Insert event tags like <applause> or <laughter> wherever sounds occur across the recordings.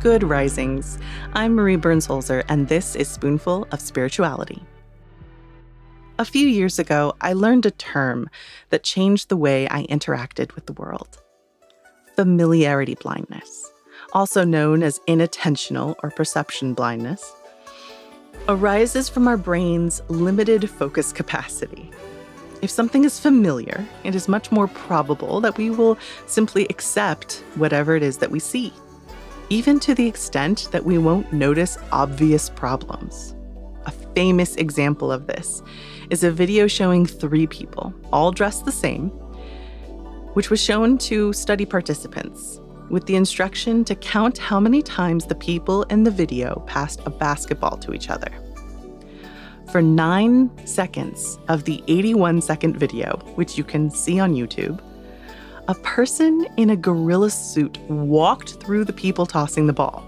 Good Risings. I'm Marie Burns Holzer, and this is Spoonful of Spirituality. A few years ago, I learned a term that changed the way I interacted with the world familiarity blindness, also known as inattentional or perception blindness, arises from our brain's limited focus capacity. If something is familiar, it is much more probable that we will simply accept whatever it is that we see, even to the extent that we won't notice obvious problems. A famous example of this is a video showing three people, all dressed the same, which was shown to study participants with the instruction to count how many times the people in the video passed a basketball to each other. For nine seconds of the 81 second video, which you can see on YouTube, a person in a gorilla suit walked through the people tossing the ball.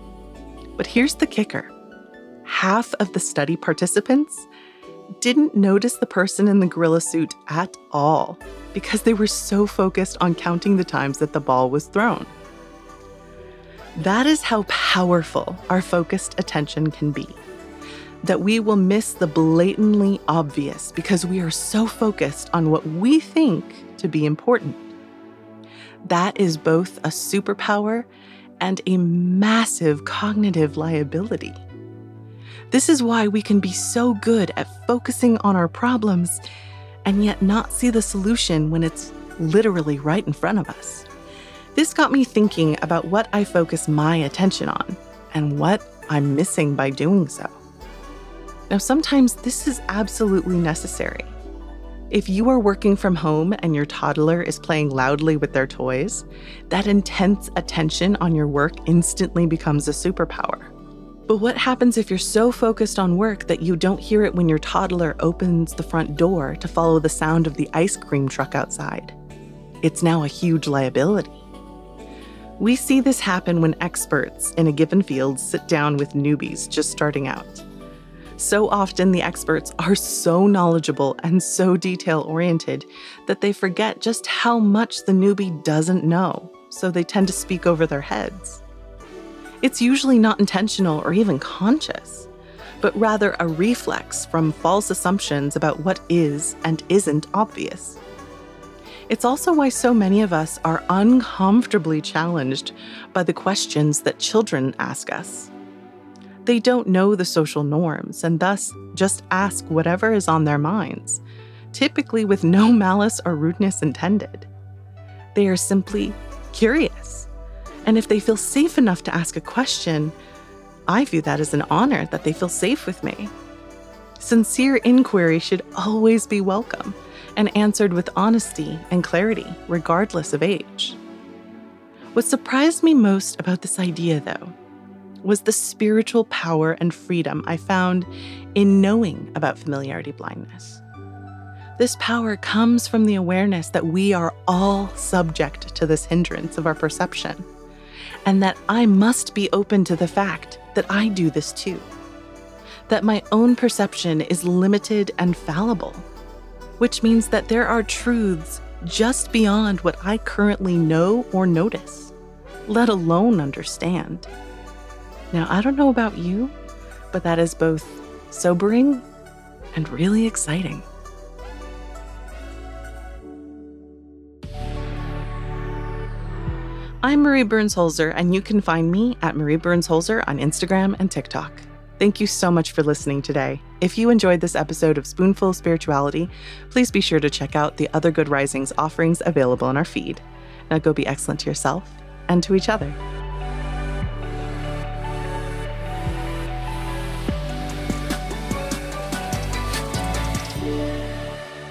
But here's the kicker half of the study participants didn't notice the person in the gorilla suit at all because they were so focused on counting the times that the ball was thrown. That is how powerful our focused attention can be that we will miss the blatantly obvious because we are so focused on what we think to be important. That is both a superpower and a massive cognitive liability. This is why we can be so good at focusing on our problems and yet not see the solution when it's literally right in front of us. This got me thinking about what I focus my attention on and what I'm missing by doing so. Now, sometimes this is absolutely necessary. If you are working from home and your toddler is playing loudly with their toys, that intense attention on your work instantly becomes a superpower. But what happens if you're so focused on work that you don't hear it when your toddler opens the front door to follow the sound of the ice cream truck outside? It's now a huge liability. We see this happen when experts in a given field sit down with newbies just starting out. So often, the experts are so knowledgeable and so detail oriented that they forget just how much the newbie doesn't know, so they tend to speak over their heads. It's usually not intentional or even conscious, but rather a reflex from false assumptions about what is and isn't obvious. It's also why so many of us are uncomfortably challenged by the questions that children ask us. They don't know the social norms and thus just ask whatever is on their minds, typically with no <laughs> malice or rudeness intended. They are simply curious. And if they feel safe enough to ask a question, I view that as an honor that they feel safe with me. Sincere inquiry should always be welcome and answered with honesty and clarity, regardless of age. What surprised me most about this idea, though, was the spiritual power and freedom I found in knowing about familiarity blindness. This power comes from the awareness that we are all subject to this hindrance of our perception, and that I must be open to the fact that I do this too. That my own perception is limited and fallible, which means that there are truths just beyond what I currently know or notice, let alone understand. Now, I don't know about you, but that is both sobering and really exciting. I'm Marie Burns Holzer, and you can find me at Marie Burns Holzer on Instagram and TikTok. Thank you so much for listening today. If you enjoyed this episode of Spoonful of Spirituality, please be sure to check out the other Good Risings offerings available in our feed. Now go be excellent to yourself and to each other.